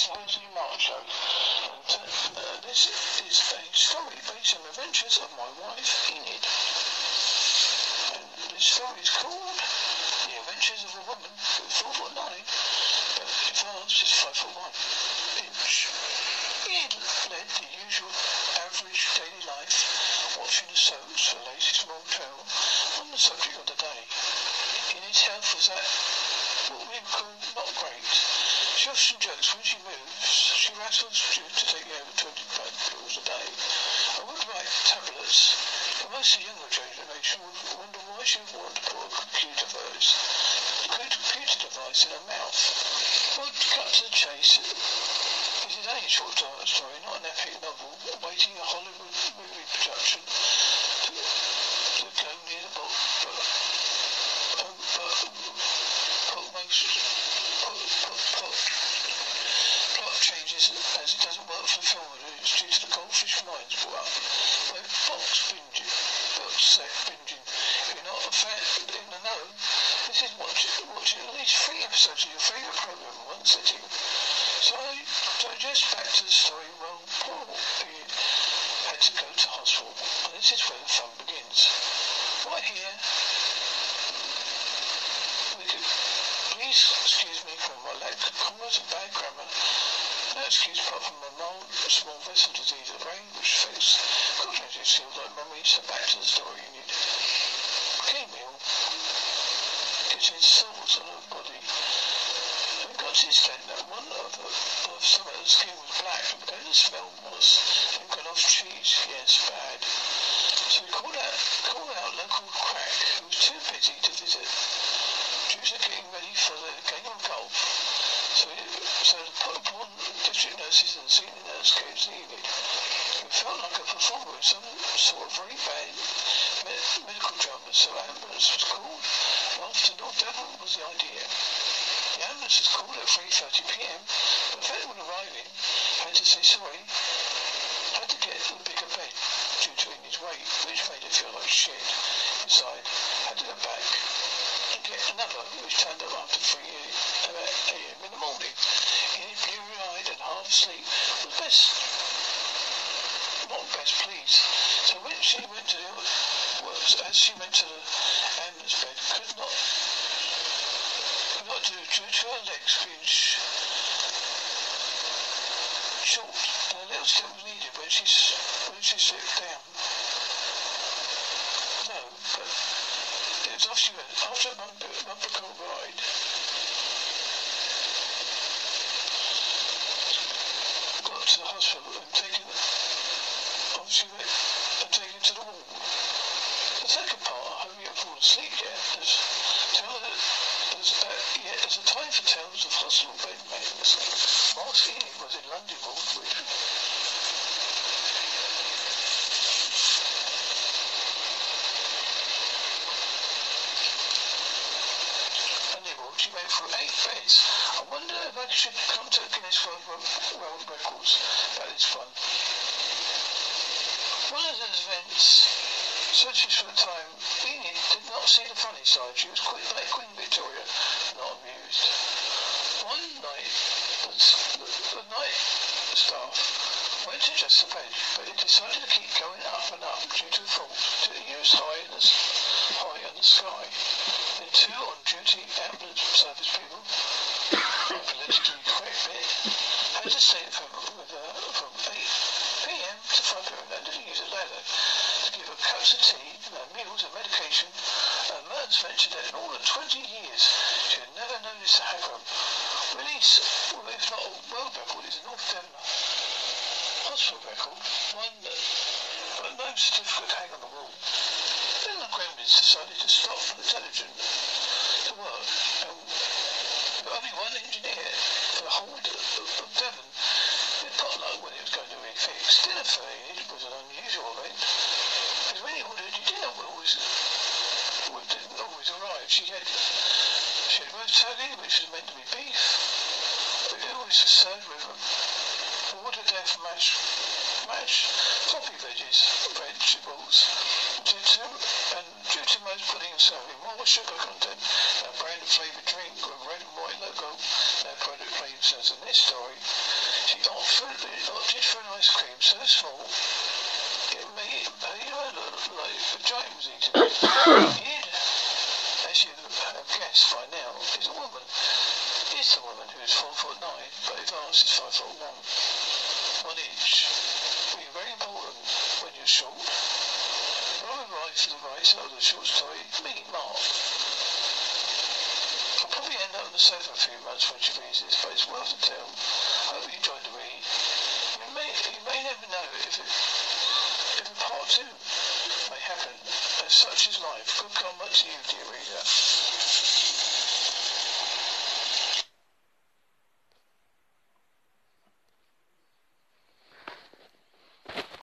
The Wesley Show. And uh, this is a story based on the adventures of my wife, Enid. And this story is called The Adventures of a Woman Who's Four Foot Nine, but advanced is Five Foot One inch. Enid led the usual average daily life, watching the soaps for the latest motel on the subject of the day. Enid's health was at what we would call. She often jokes when she moves, she rattles due to taking over 20 pills a day. I would write tablets, but most of the younger generation would wonder why she would want to put a computer device, a computer device in her mouth. Well, to cut to the chase, this is a short story, not an epic novel, waiting a Hollywood movie production to, to go near the book. But, um, but, put most put, put, put, plot changes as it doesn't work for the film it's due to the goldfish mines brought up by box binging. Box set binging. If you're not a fan in the know, this is watching, watching at episodes of your favourite program in one sitting. So I digest back to the story. Well, Paul had to go to hospital, and this is where the fun begins. Right here, could, please excuse me for my lack of commas and bad grammar. No excuse apart from my mild small vessel disease of the brain, which affects cognitive skills like memory. So back to the story contains salts on her body. We got that one of of some of the skin was black, and then the smell was and got off cheese. Yes, bad. So we called out called out local crack, who was too busy to visit. Jews are getting ready for the game of golf. So, so the upon district nurses and senior nurse came to Enid. We felt like a performer in some sort of very bad med- medical drama, so ambulance was called. After North Devon was the idea. The ambulance was called at 3.30pm, but when arriving had to say sorry, had to get a bigger bed due to Enid's weight, which made it feel like shit inside. Had to go back and get another, which turned up after 3 a.m. in the morning. Enid, blue-eyed and half asleep, was best, not best pleased. So when she went to the works, as she went to the ambulance bed, could not, do due to her legs being short, a little step was needed when she when she slipped down. No, but it was off she went. After a bumper, bumper car ride, got to the hospital and taken, she went and taken to the wall. The second part, I hope you haven't fallen asleep yet. Uh, yeah, a time for tales of hospital bed. Whilst Enid was in London with London Ward, she went through eight. I wonder if I should come to Guinness World, World Records That is fun. one. Of those events, searches for the time, not see the funny side. She was quite like Queen Victoria, not amused. One night, the, the, the night staff went to adjust the bed, but it decided to keep going up and up due to a fault to the use high in the, high in the sky. The two on-duty ambulance service people, the politically correct bit, had to stay from, her from 8 p.m. to 5 p.m. and to use a ladder to give her cups of tea, her meals and medication. Merns mentioned that in all the 20 years, she had never this to happen. Release, well, if not a world record, is a North Devon hospital record, one that, but no certificate hang on the wall. Then the Gremlins decided to stop the television to work, and only one engineer for the whole of, Devon did potluck when it was going to be fixed. Dinner for was an unusual event, because when he ordered, he didn't always, well, didn't always arrive. She had, she had turkey, which was meant to be. Beef, but it always was served with a ordered death mash, mash, floppy veggies, vegetables, due to, and due to most pudding serving more sugar content, a brand flavoured drink with red and white logo, no product claims as in this story. She opted, opted for an ice cream. So small. It made, made her look like a giant was eating it. It, as you have guessed by now, is a woman. Is the woman who is four foot nine, but advanced is five foot one. One inch. Being very important when you're short. Robin right to the side of the short story. Me, Mark. I'll probably end up on the sofa a few months when she reads this, but it's worth to tell. I hope you enjoyed the read. You may, you may never know if it, if a part two may happen. As such is life. Good karma to you, dear reader.